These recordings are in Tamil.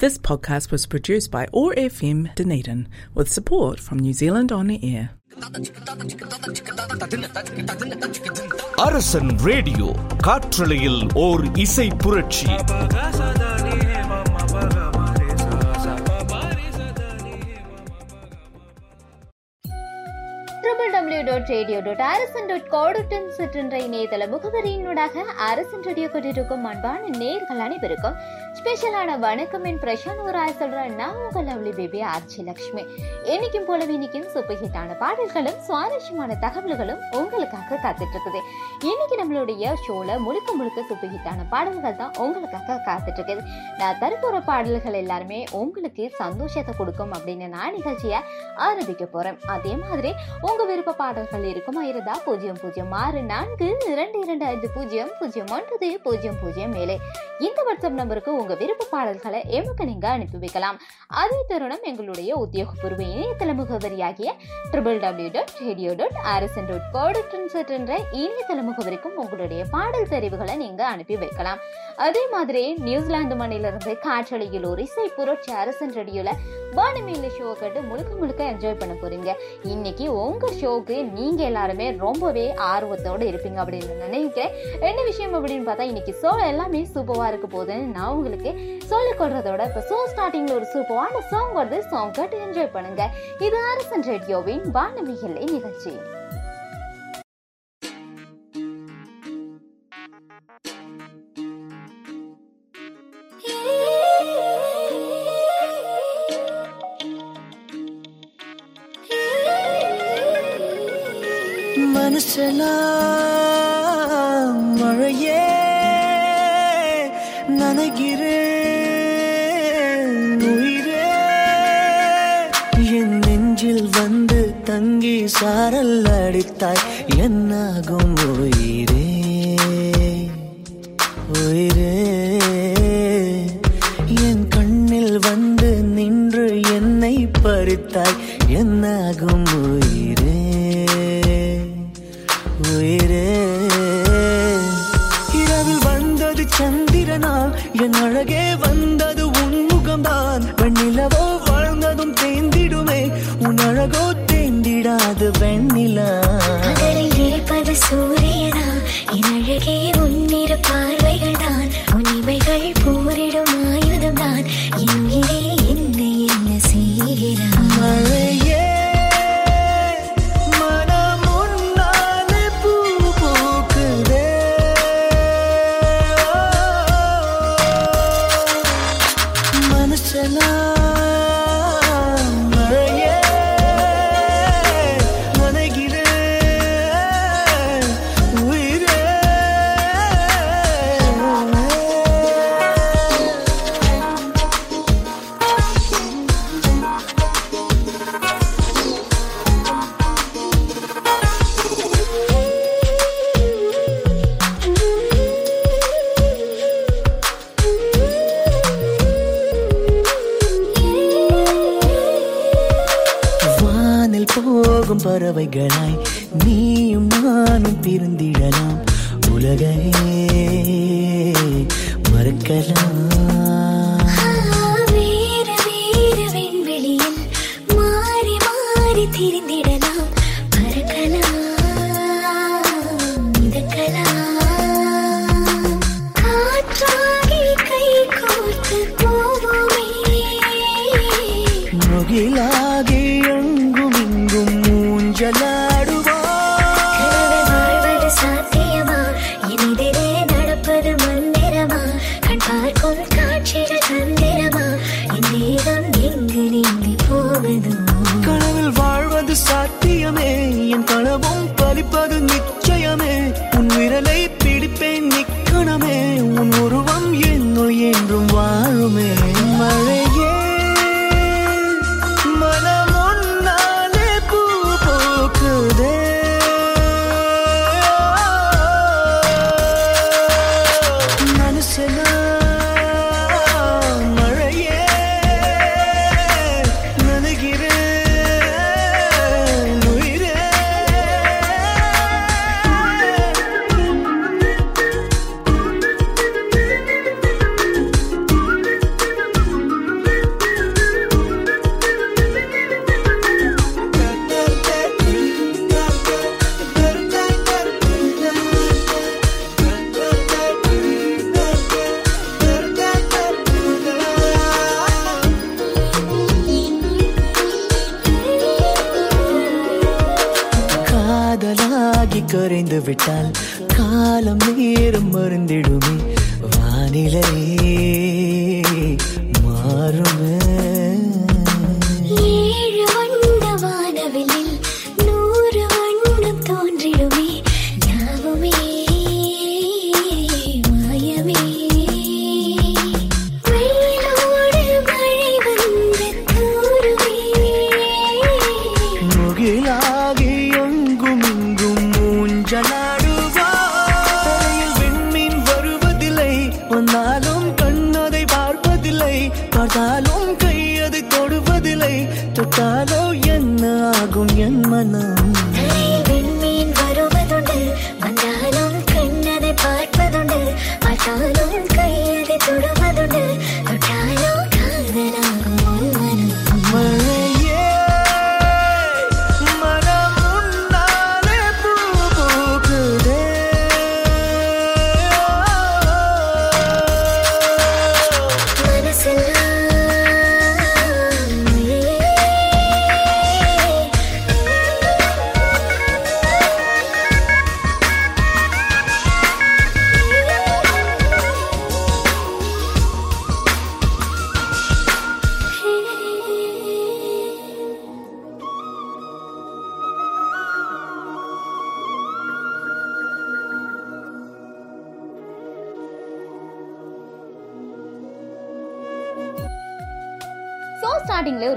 This podcast was produced by OAR FM Dunedin with support from New Zealand On Air. Arasan radio காற்றலையில் ஓர் இசை புரட்சி triple W dot radio dot Arasan dot கோடுடன் சிற்றென்ற இணையதள முகவரியினூடாக அரசன் ரேடியோ கொண்டிருக்கும் அன்பான நேர்கள் அனைவருக்கும் ஸ்பெஷலான வணக்கம் என் பிரசாந்த் ஒரு ஆய் சொல்றேன் நான் உங்கள் லவ்லி பேபி ஆர்ச்சி லக்ஷ்மி இன்னைக்கும் போலவே இன்னைக்கும் சூப்பர் ஹிட்டான பாடல்களும் சுவாரஸ்யமான தகவல்களும் உங்களுக்காக காத்துட்டு இருக்குது இன்னைக்கு நம்மளுடைய ஷோல முழுக்க முழுக்க சூப்பர் ஹிட்டான பாடல்கள் தான் உங்களுக்காக காத்துட்டு இருக்குது நான் தரப்போற பாடல்கள் எல்லாருமே உங்களுக்கு சந்தோஷத்தை கொடுக்கும் அப்படின்னு நான் நிகழ்ச்சியை ஆரம்பிக்க போறேன். அதே மாதிரி உங்க விருப்ப பாடல்கள் இருக்குமா இருந்தா பூஜ்ஜியம் பூஜ்ஜியம் ஆறு நான்கு இரண்டு இரண்டு ஐந்து பூஜ்ஜியம் பூஜ்ஜியம் ஒன்பது பூஜ்ஜியம் பூஜ்ஜியம் மேலே இந்த வாட்ஸ்அப் நம்பருக்கு உங்க விருப்ப பாடல்களை எமக்கு நீங்க அனுப்பி வைக்கலாம். அதே தருணம் எங்களுடைய உத்தியோகபூர்வ இணையதள முகவரியாகிய triple W dot radio dot RSN dot coded என்ற இணையதள முகவரிக்கும் உங்களுடைய பாடல் தெரிவுகளை நீங்க அனுப்பி வைக்கலாம். அதே மாதிரி நியூசிலாந்து மண்ணிலிருந்து காற்றலையில் ஒரு இசை புரட்சி அரசன் ரேடியோல வானமேல ஷோ கேட்டு முழுக்க முழுக்க என்ஜாய் பண்ண போறீங்க. இன்னைக்கு உங்க ஷோக்கு நீங்க எல்லாருமே ரொம்பவே ஆர்வத்தோட இருப்பீங்க அப்படின்னு நினைக்கிறேன். என்ன விஷயம் அப்படின்னு பார்த்தா இன்னைக்கு ஷோ எல்லாமே சூப்பரா இருக்க போகுதுன்னு நான் உங்களுக்கு உங்களுக்கு சொல்லிக் கொள்றதோட இப்ப சோ ஸ்டார்டிங்ல ஒரு சூப்பரான சாங் வருது. சாங் கேட்டு என்ஜாய் பண்ணுங்க. இது அரசன் ரேடியோவின் வானவி எல்லை நிகழ்ச்சி. மனசெல்லாம் சாரல் அடித்தாய் என்னாகும் உயிரே? உயிரே? என் கண்ணில் வந்து நின்று என்னை பறித்தாய். என்னாகும் உயிரே? உயிரே? இரவில் வந்தது சந்திரனா என் அழகே வந்தது உன் முகம்தான். வெண்ணிலவோ வாழ்ந்ததும் தேந்திடுமே உன் அழகோ தேந்திடாது வெண்ணிலா. இருப்பது சூரியனா? என் அழகே உன்னிரு பார்வைகள் தான் உன்னிமைகள் போரிடும் ஆயுதம் தான் என் உயிரே என்னை என்ன செய்கிறான் 个来。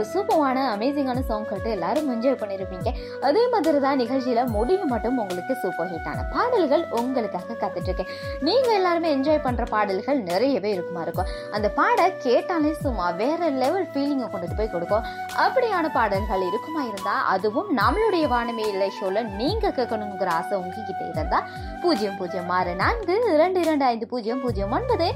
ஒரு சூப்பரான அமேசிங்கான சாங் கேட்டு எல்லாரும் என்ஜாய் பண்ணியிருப்பீங்க அதே மாதிரி தான் நிகழ்ச்சியில் முடிவு மட்டும் உங்களுக்கு சூப்பர் ஹிட்டான பாடல்கள் உங்களுக்காக கற்றுட்ருக்கேன் நீங்கள் எல்லாருமே என்ஜாய் பண்ணுற பாடல்கள் நிறையவே இருக்குமா இருக்கும். அந்த பாட கேட்டாலே சும்மா வேற லெவல் ஃபீலிங்கை கொண்டுட்டு போய் கொடுக்கும். அப்படியான பாடல்கள் இருக்குமா இருந்தால் அதுவும் நம்மளுடைய வானமே இல்லை ஷோவில் நீங்கள் கேட்கணுங்கிற ஆசை உங்ககிட்ட இருந்தால் பூஜ்ஜியம் பூஜ்ஜியம் ஆறு நான்கு இரண்டு இரண்டு ஐந்து பூஜ்ஜியம் பூஜ்ஜியம் ஒன்பது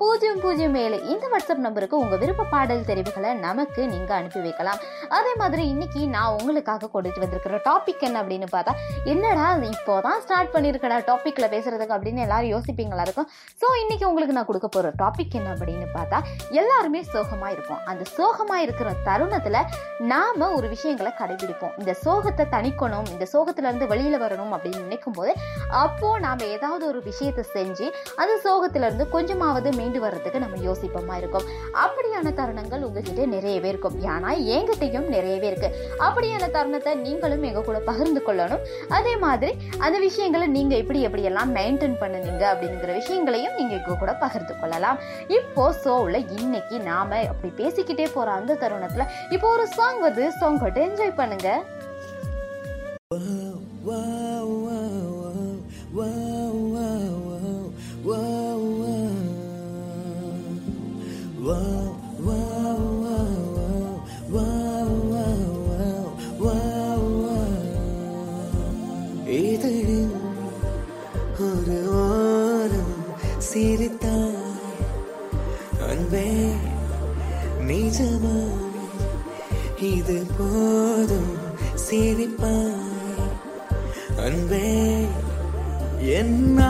பூஜ்ஜியம் பூஜ்ஜியம் ஏழு இந்த வாட்ஸ்அப் நம்பருக்கு உங்க விருப்ப பாடல் தெரிவுகளை நமக்கு நீங்க அனுப்பி வைக்கலாம். அதே மாதிரி இன்னைக்கு நான் உங்களுக்காக கொடுத்து வந்திருக்கிற டாபிக் என்ன அப்படின்னு பார்த்தா என்னடா இப்போதான் ஸ்டார்ட் பண்ணியிருக்கடா டாபிக்ல பேசுறதுக்கு அப்படின்னு எல்லாரும் யோசிப்பீங்களா இருக்கும். ஸோ இன்னைக்கு உங்களுக்கு நான் கொடுக்க போற டாபிக் என்ன அப்படின்னு பார்த்தா எல்லாருமே சோகமா இருப்போம். அந்த சோகமா இருக்கிற தருணத்துல நாம ஒரு விஷயங்களை கடைபிடிப்போம். இந்த சோகத்தை தணிக்கணும் இந்த சோகத்துல இருந்து வெளியில வரணும் அப்படின்னு நினைக்கும் போது அப்போ நாம ஏதாவது ஒரு விஷயத்தை செஞ்சு அந்த சோகத்துல இருந்து கொஞ்சமாவது மீண்டு வர்றதுக்கு நம்ம யோசிப்போமா இருக்கும். அப்படியான தருணங்கள் உங்ககிட்ட நிறையவே இருக்கும். ஏன்னா என்கிட்டயும் நிறையவே இருக்கு. அப்படியான தருணத்தை நீங்களும் எங்க கூட பகிர்ந்து கொள்ளணும். அதே மாதிரி அந்த விஷயங்களை நீங்க எப்படி எப்படி எல்லாம் மெயின்டைன் பண்ணுனீங்க அப்படிங்கிற விஷயங்களையும் நீங்க எங்க கூட பகிர்ந்து கொள்ளலாம். இப்போ ஷோவில் இன்னைக்கு நாம அப்படி பேசிக்கிட்டே போற அந்த தருணத்துல இப்போ ஒரு சாங் வருது. சாங் கேட்டு என்ஜாய் பண்ணுங்க. போதும் சிரிப்பாய் அன்பே என்ன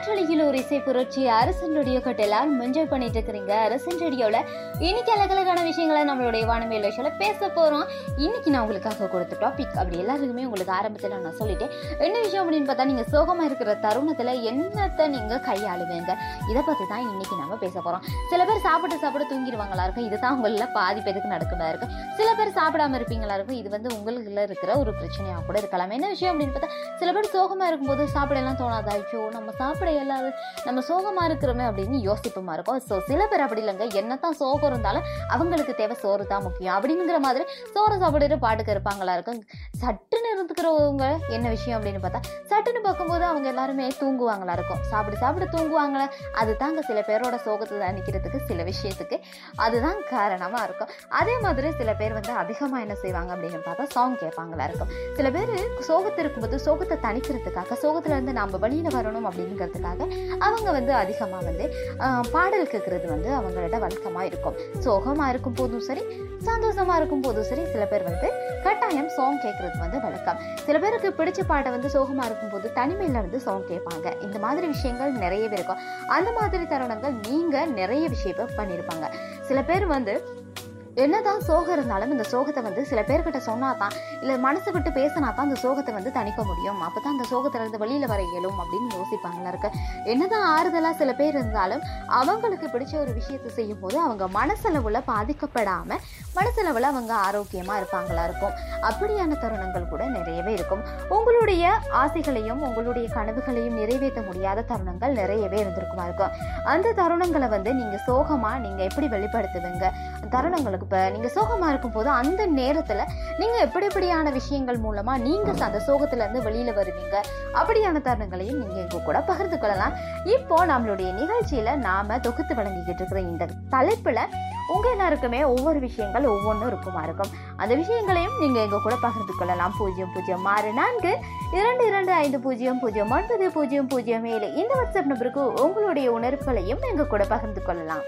காற்றொலியில் ஒரு இசை புரட்சி அரசன் ரேடியோ கட்ட எல்லாரும் என்ஜாய் பண்ணிட்டு இருக்கிறீங்க அரசன் ரேடியோல இன்னைக்கு அழகழகான விஷயங்களை நம்மளுடைய வானவியல் விஷயம் பேச போறோம். இன்னைக்கு நான் உங்களுக்காக கொடுத்த டாபிக் அப்படி எல்லாருக்குமே உங்களுக்கு ஆரம்பத்தில் நான் சொல்லிட்டேன். என்ன விஷயம் அப்படின்னு பார்த்தா நீங்க சோகமா இருக்கிற தருணத்துல என்னத்தை நீங்க கையாளுவீங்க? இதை பத்தி தான் இன்னைக்கு நம்ம பேச போறோம். சில பேர் சாப்பிட்டு சாப்பிட தூங்கிடுவாங்களா இருக்கும். இதுதான் உங்களில் பாதி பேருக்கு நடக்குதா இருக்கும். சில பேர் சாப்பிடாம இருப்பீங்களா இருக்கும். இது வந்து உங்களுக்குள்ள இருக்கிற ஒரு பிரச்சனையாக கூட இருக்கலாம். என்ன விஷயம் அப்படின்னு பார்த்தா சில பேர் சோகமா இருக்கும்போது சாப்பிடலாம் தோணாதா. ஐயோ நம்ம சாப்பிட இயலாது நம்ம சோகமா இருக்கிறோமே அப்படின்னு யோசிப்போமா இருக்கும். ஸோ சில பேர் அப்படி இல்லைங்க. என்னத்தான் சோகம் இருந்தாலும் அவங்களுக்கு தேவை சோறு தான் முக்கியம். அப்படிங்கிற மாதிரி சோறு சாப்பிடுற பாட்டுக்கு இருப்பாங்களா இருக்கும். சட்டுன்னு இருந்துக்கிறவங்க என்ன விஷயம் அப்படின்னு பார்த்தா சட்டுன்னு பார்க்கும்போது அவங்க எல்லாருமே தூங்குவாங்களா இருக்கும். சாப்பிடு சாப்பிடு தூங்குவாங்களே. அது தாங்க சில பேரோட சோகத்தை தணிக்கிறதுக்கு சில விஷயத்துக்கு அதுதான் காரணமா இருக்கும். அதே மாதிரி சில பேர் வந்து அதிகமாக என்ன செய்வாங்க அப்படின்னு பார்த்தா சாங் கேட்பாங்களா இருக்கும். சில பேர் சோகத்து இருக்கும்போது சோகத்தை தணிக்கிறதுக்காக சோகத்துல இருந்து நம்ம வெளியில வரணும் அப்படிங்கிறது அப்படிங்கிறதுக்காக அவங்க வந்து அதிகமாக வந்து பாடல் கேட்குறது வந்து அவங்களோட வழக்கமாக இருக்கும். சோகமாக இருக்கும் போதும் சரி சந்தோஷமாக இருக்கும் போதும் சரி சில பேர் வந்து கட்டாயம் சாங் கேட்குறது வந்து வழக்கம். சில பேருக்கு பிடிச்ச பாட்டை வந்து சோகமாக இருக்கும்போது தனிமையில் வந்து சாங் கேட்பாங்க. இந்த மாதிரி விஷயங்கள் நிறையவே இருக்கும். அந்த மாதிரி தருணங்கள் நீங்கள் நிறைய விஷயத்தை பண்ணியிருப்பாங்க சில பேர் வந்து என்னதான் சோகம் இருந்தாலும் இந்த சோகத்தை வந்து சில பேர்கிட்ட சொன்னா தான் இல்லை மனசு விட்டு பேசினா தான் அந்த சோகத்தை வந்து தணிக்க முடியும். அப்போ தான் அந்த சோகத்திலிருந்து வெளியில் வர இயலும் அப்படின்னு யோசிப்பாங்களா இருக்கு. என்னதான் ஆறுதலாக சில பேர் இருந்தாலும் அவங்களுக்கு பிடிச்ச ஒரு விஷயத்தை செய்யும் போது அவங்க மனசளவில் பாதிக்கப்படாமல் மனசளவில் அவங்க ஆரோக்கியமாக இருப்பாங்களா இருக்கும். அப்படியான தருணங்கள் கூட நிறையவே இருக்கும். உங்களுடைய ஆசைகளையும் உங்களுடைய கனவுகளையும் நிறைவேற்ற முடியாத தருணங்கள் நிறையவே இருந்திருக்குமா இருக்கும். அந்த தருணங்களை வந்து நீங்கள் சோகமாக நீங்கள் எப்படி வெளிப்படுத்துவீங்க? தருணங்களுக்கு இப்போ நீங்க சோகமா இருக்கும் போது அந்த நேரத்துல நீங்க எப்படி எப்படியான விஷயங்கள் மூலமா நீங்க அந்த சோகத்துல இருந்து வெளியில வருவீங்க? அப்படியான தருணங்களையும் நீங்க எங்க கூட பகிர்ந்து கொள்ளலாம். இப்போ நம்மளுடைய நிகழ்ச்சியில நாம தொகுத்து வழங்கிக்கிட்டு இருக்கிற இந்த தலைப்புல உங்க எல்லாருக்குமே ஒவ்வொரு விஷயங்கள் ஒவ்வொன்றும் இருக்குமா இருக்கும். அந்த விஷயங்களையும் நீங்க எங்க கூட பகிர்ந்து கொள்ளலாம். பூஜ்ஜியம் பூஜ்ஜியம் ஆறு நான்கு இரண்டு இரண்டு ஐந்து பூஜ்ஜியம் பூஜ்ஜியம் ஒன்பது பூஜ்ஜியம் பூஜ்ஜியம் ஏழு. இந்த வாட்ஸ்அப் நம்பருக்கு உங்களுடைய உணர்வுகளையும் எங்க கூட பகிர்ந்து கொள்ளலாம்.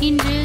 இன்று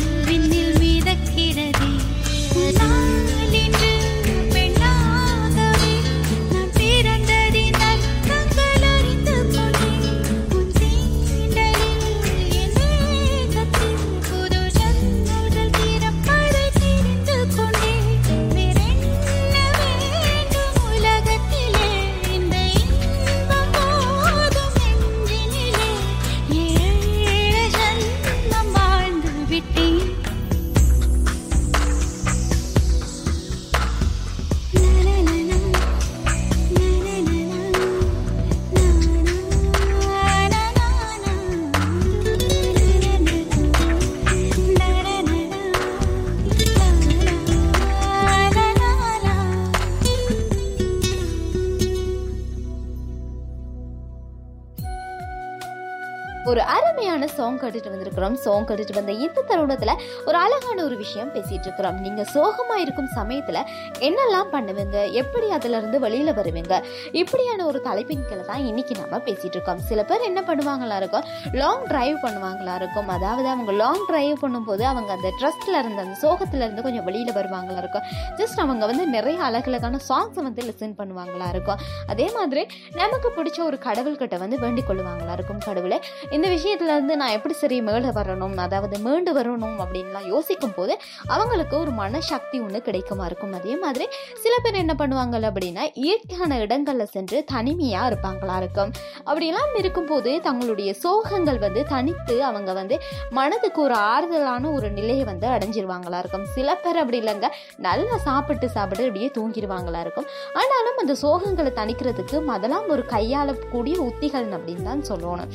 அழகான சாங் கட்டிட்டு வந்திருக்கிறோம். சாங் கட்டிட்டு வந்த இந்த தருணத்தில் ஒரு அழகான ஒரு விஷயம் பேசிட்டு இருக்கிறோம். நீங்க சோகமாக இருக்கும் சமயத்தில் என்னெல்லாம் பண்ணுவீங்க? எப்படி அதுல இருந்து வெளியில வருவீங்க? இப்படியான ஒரு தலைப்பின் கீழே தான் இன்னைக்கு நம்ம பேசிட்டு இருக்கோம். சில பேர் என்ன பண்ணுவாங்களா இருக்கும்? லாங் டிரைவ் பண்ணுவாங்களா இருக்கும். அதாவது அவங்க லாங் டிரைவ் பண்ணும்போது அவங்க அந்த ட்ரஸ்ட்ல இருந்து அந்த சோகத்துல இருந்து கொஞ்சம் வெளியில வருவாங்களா இருக்கும். ஜஸ்ட் அவங்க வந்து நிறைய அழகழகான சாங்ஸை வந்து லிசன் பண்ணுவாங்களா இருக்கும். அதே மாதிரி நமக்கு பிடிச்ச ஒரு கடவுள்கிட்ட வந்து வேண்டிக் கொள்ளுவாங்களா இருக்கும் கடவுளை. இந்த விஷயத்துல இருந்து நான் எப்படி சரி மேலே வரணும் அதாவது மீண்டு வரணும் அப்படின்லாம் யோசிக்கும் போது அவங்களுக்கு ஒரு மனசக்தி ஒன்று கிடைக்குமா இருக்கும். அதே மாதிரி சில பேர் என்ன பண்ணுவாங்க அப்படின்னா இயற்கையான இடங்களில் சென்று தனிமையாக இருப்பாங்களா இருக்கும். அப்படிலாம் இருக்கும்போது தங்களுடைய சோகங்கள் வந்து தனித்து அவங்க வந்து மனதுக்கு ஒரு ஆறுதலான ஒரு நிலையை வந்து அடைஞ்சிருவாங்களா இருக்கும். சில பேர் அப்படி இல்லைங்க நல்லா சாப்பிட்டு சாப்பிட்டு அப்படியே தூங்கிடுவாங்களா இருக்கும். ஆனாலும் அந்த சோகங்களை தணிக்கிறதுக்கு முதலாம் ஒரு கையாளக்கூடிய உத்திகள் அப்படின்னு தான் சொல்லணும்.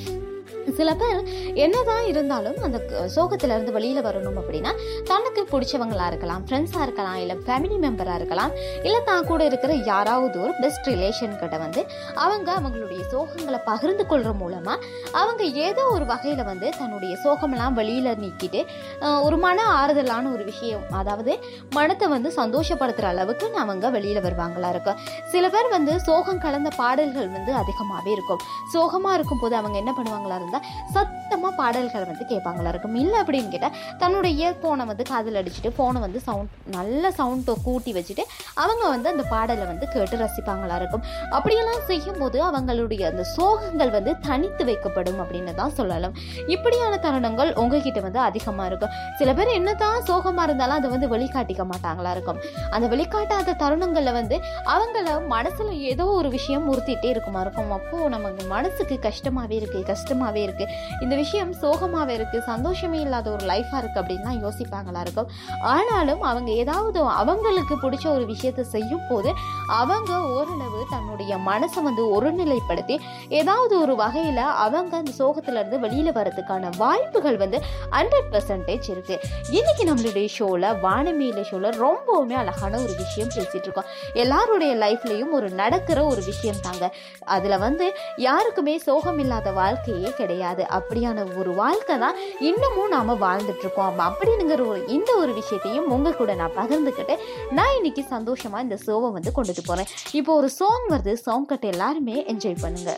சில பேர் என்னதான் இருந்தாலும் அந்த க- வெளியில் வரணும் அப்படின்னா தனக்கு பிடிச்சவங்களா இருக்கலாம் ஃப்ரெண்ட்ஸாக இருக்கலாம் இல்லை ஃபேமிலி மெம்பராக இருக்கலாம் இல்லை தான் கூட இருக்கிற யாராவது ஒரு பெஸ்ட் ரிலேஷன் கிட்ட வந்து அவங்க அவங்களுடைய சோகங்களை பகிர்ந்து கொள்கிற மூலமாக அவங்க ஏதோ ஒரு வகையில் வந்து தன்னுடைய சோகமெல்லாம் வெளியில் நீக்கிட்டு ஒரு மன ஆறுதலான ஒரு விஷயம் அதாவது மனத்தை வந்து சந்தோஷப்படுத்துகிற அளவுக்கு அவங்க வெளியில் வருவாங்களா இருக்கும். சில பேர் வந்து சோகம் கலந்த பாடல்கள் வந்து அதிகமாகவே இருக்கும். சோகமாக இருக்கும் போது அவங்க என்ன பண்ணுவாங்களா இருந்தால் சத்தமா பாடல்களை வந்து கேட்பாங்களா இருக்கும் இல்லை அப்படின்னு கேட்டால் தன்னோட இயர்ஃபோனை வந்து காதில் அடிச்சுட்டு ஃபோனை வந்து சவுண்ட் நல்ல சவுண்டை கூட்டி வச்சுட்டு அவங்க வந்து அந்த பாடலை வந்து கேட்டு ரசிப்பாங்களா இருக்கும் அப்படியெல்லாம் செய்யும்போது அவங்களுடைய அந்த சோகங்கள் வந்து தனித்து வைக்கப்படும் அப்படின்னு தான் சொல்லலாம். இப்படியான தருணங்கள் உங்ககிட்ட வந்து அதிகமாக இருக்கும். சில பேர் என்னதான் சோகமாக இருந்தாலும் அதை வந்து வெளிக்காட்டிக்க மாட்டாங்களா இருக்கும். அந்த வெளிக்காட்டாத தருணங்களில் வந்து அவங்கள மனசுல ஏதோ ஒரு விஷயம் உறுத்திட்டே இருக்குமா இருக்கும். அப்போ நமக்கு மனசுக்கு கஷ்டமாவே கஷ்டமாக சோகமாகவே இருக்குது இந்த விஷயம் சோகமாகவே இருக்குது சந்தோஷமே இல்லாத ஒரு லைஃப்பாக இருக்குது அப்படின்லாம் யோசிப்பாங்களா இருக்கும். ஆனாலும் அவங்க ஏதாவது அவங்களுக்கு பிடிச்ச ஒரு விஷயத்தை செய்யும் போது அவங்க ஓரளவு தன்னுடைய மனசை வந்து ஒருநிலைப்படுத்தி ஏதாவது ஒரு வகையில் அவங்க அந்த சோகத்திலேருந்து வெளியில் வரதுக்கான வாய்ப்புகள் வந்து ஹண்ட்ரட் பர்சன்டேஜ் இருக்குது இன்னைக்கு நம்மளுடைய ஷோவில் வானமியில் ஷோவில் ரொம்பவுமே அழகான ஒரு விஷயம் பேசிகிட்டு இருக்கோம். எல்லாருடைய லைஃப்லேயும் ஒரு நடக்கிற ஒரு விஷயம் தாங்க. அதில் வந்து யாருக்குமே சோகம் இல்லாத வாழ்க்கையே கிடையாது. அப்படியான ஒரு வாழ்க்கை தான் இன்னமும் நாம வாழ்ந்துட்டுருக்கோம் அப்படிங்கிற ஒரு இந்த ஒரு விஷயத்தையும் உங்கள் கூட நான் பகிர்ந்துக்கிட்டு நான் இன்னைக்கு சந்தோஷமா இந்த ஷோவை வந்து கொண்டுட்டு போறேன். இப்போ ஒரு சாங் வருது. சாங் கட்டு எல்லாருமே என்ஜாய் பண்ணுங்க.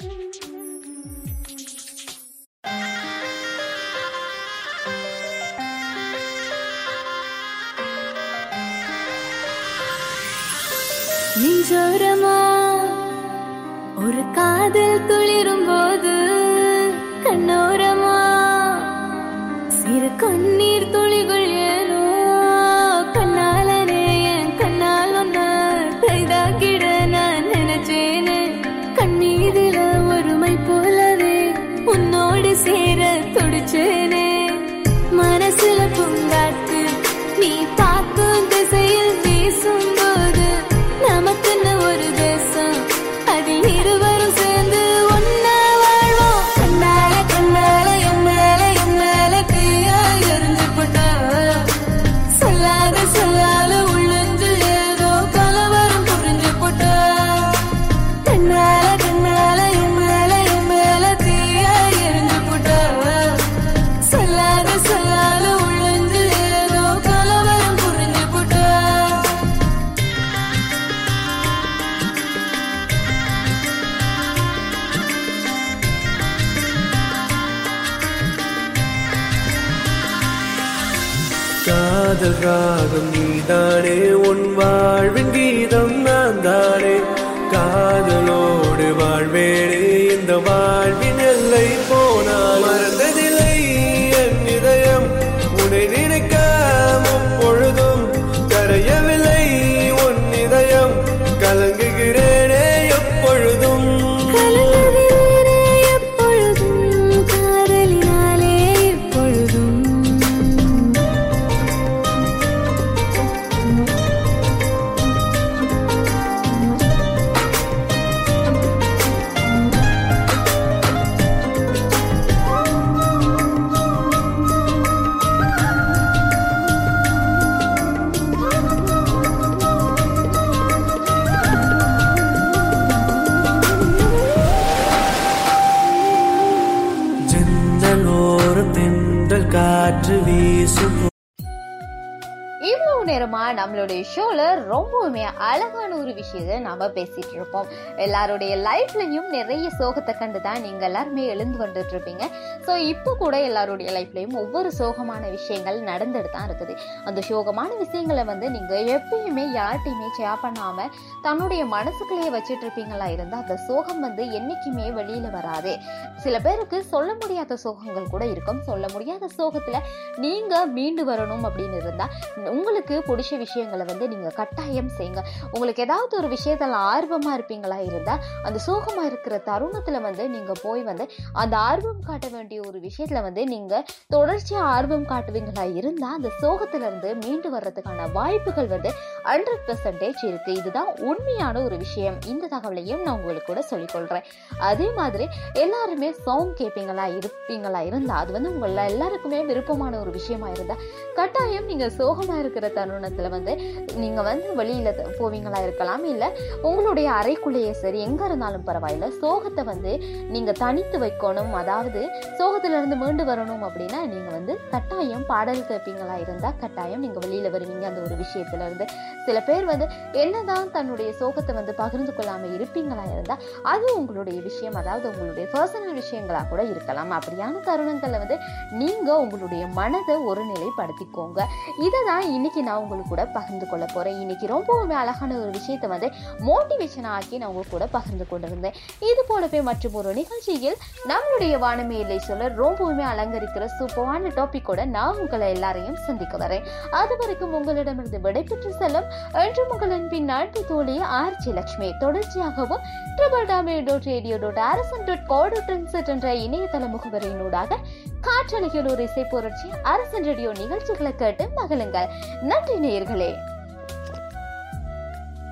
நெஞ்சோரமா ஒரு காதல் துளிரும் போது கண்ணோரமா? சிறு கண்ணீர் துளிகள் ஏனோ கண்ணாலனே என் கண்ணால் ஒன்ன? கைதாக்கிட நான் நினைச்சேனே. கண்ணீரில ஒருமை போலவே உன்னோடு சேர துடிச்சேனே. காதல் ராகம் நீதானே உன் வாழ்வின் கீதம் நான் தானே. காதலோடு வாழ்வேனே இந்த வாழ்வின் எல்லை போனால். மறந்ததில்லை நம்மளுடைய ஷோல ரொம்பவுமே அழகான ஒரு விஷயத்தை நாம பேசிட்டு இருப்போம். எல்லாருடைய லைஃப்லயும் நிறைய சோகத்தை கண்டு தான் நீங்க எல்லாருமே எழுந்து வந்துட்டு இருப்பீங்க. ஸோ இப்போ கூட எல்லாருடைய லைஃப்லயும் ஒவ்வொரு சோகமான விஷயங்கள் நடந்துட்டு தான் இருக்குது. அந்த சோகமான விஷயங்களை வந்து நீங்க எப்பயுமே யார்கிட்டையுமே ஷேர் பண்ணாம தன்னுடைய மனசுக்குள்ளேயே வச்சுட்டு இருப்பீங்களா இருந்தா அந்த சோகம் வந்து என்னைக்குமே வெளியில வராது. சில பேருக்கு சொல்ல முடியாத சோகங்கள் கூட இருக்கும். சொல்ல முடியாத சோகத்துல நீங்க மீண்டு வரணும் அப்படின்னு இருந்தா உங்களுக்கு பிடிச்ச விஷயங்களை வந்து நீங்க கட்டாயம் செய்யுங்க. உங்களுக்கு ஏதாவது ஒரு விஷயத்தில் ஆர்வமாக இருப்பீங்களா? இருந்தால் அந்த சோகமாக இருக்கிற தருணத்தில் வந்து நீங்கள் போய் வந்து அந்த ஆர்வம் காட்ட வேண்டிய ஒரு விஷயத்தில் வந்து நீங்கள் தொடர்ச்சியாக ஆர்வம் காட்டுவீங்களா? இருந்தால் அந்த சோகத்துலேருந்து மீண்டு வர்றதுக்கான வாய்ப்புகள் வந்து ஹண்ட்ரட் பர்சன்டேஜ் இருக்குது இதுதான் உண்மையான ஒரு விஷயம். இந்த தகவலையும் நான் உங்களுக்கு கூட சொல்லிக்கொள்கிறேன் அதே மாதிரி எல்லாருமே சாங் கேட்பீங்களா இருப்பீங்களா? இருந்தால் அது வந்து உங்களில் எல்லாருக்குமே விருப்பமான ஒரு விஷயமா இருந்தால் கட்டாயம் நீங்கள் சோகமாக இருக்கிற தருணத்தில் வந்து நீங்கள் வந்து வெளியில் போவீங்களா போவீங்களா? இருக்கலாம். இல்லை உங்களுடைய அறைக்குள்ளேயே சரி எங்கே இருந்தாலும் பரவாயில்ல. சோகத்தை வந்து நீங்கள் தனித்து வைக்கணும். அதாவது சோகத்திலிருந்து மீண்டு வரணும் அப்படின்னா நீங்கள் வந்து கட்டாயம் பாடல் கேட்பீங்களா இருந்தால் கட்டாயம் நீங்கள் வெளியில் வருவீங்க. அந்த ஒரு விஷயத்துலேருந்து சில பேர் வந்து என்னதான் தன்னுடைய சோகத்தை வந்து பகிர்ந்து கொள்ளாமல் இருப்பீங்களா இருந்தால் அது உங்களுடைய விஷயம். அதாவது உங்களுடைய பர்சனல் விஷயங்களாக கூட இருக்கலாம். அப்படியான தருணங்களை வந்து நீங்கள் உங்களுடைய மனதை ஒரு நிலைப்படுத்திக்கோங்க இதை தான் இன்னைக்கு நான் உங்களுக்கு கூட பகிர்ந்து கொள்ள போகிறேன் இன்னைக்கு ரொம்பவுமே அழகான ஒரு விஷயம் விஷயத்தை வந்து மோட்டிவேஷன் ஆக்கி நான் உங்க கூட பகிர்ந்து கொண்டிருந்தேன். இது போலவே மற்றும் ஒரு நிகழ்ச்சியில் நம்மளுடைய வானமையிலை சொல்ல ரொம்பவுமே அலங்கரிக்கிற சூப்பரான டாபிக்கோட நான் உங்களை எல்லாரையும் சந்திக்க வரேன். அது வரைக்கும் உங்களிடமிருந்து விடைபெற்று செல்லும் என்று உங்களின் அன்பின் நாட்டு தோழி ஆர்ச்சி லட்சுமி. தொடர்ச்சியாகவும் triple W dot radio dot Arasan dot கோடுடன் என்ற இணையதள முகவரியினூடாக காற்றலையில் ஒரு இசை புரட்சி அரசன் ரேடியோ நிகழ்ச்சிகளை கேட்டு மகிழுங்கள். நன்றி நேயர்களே.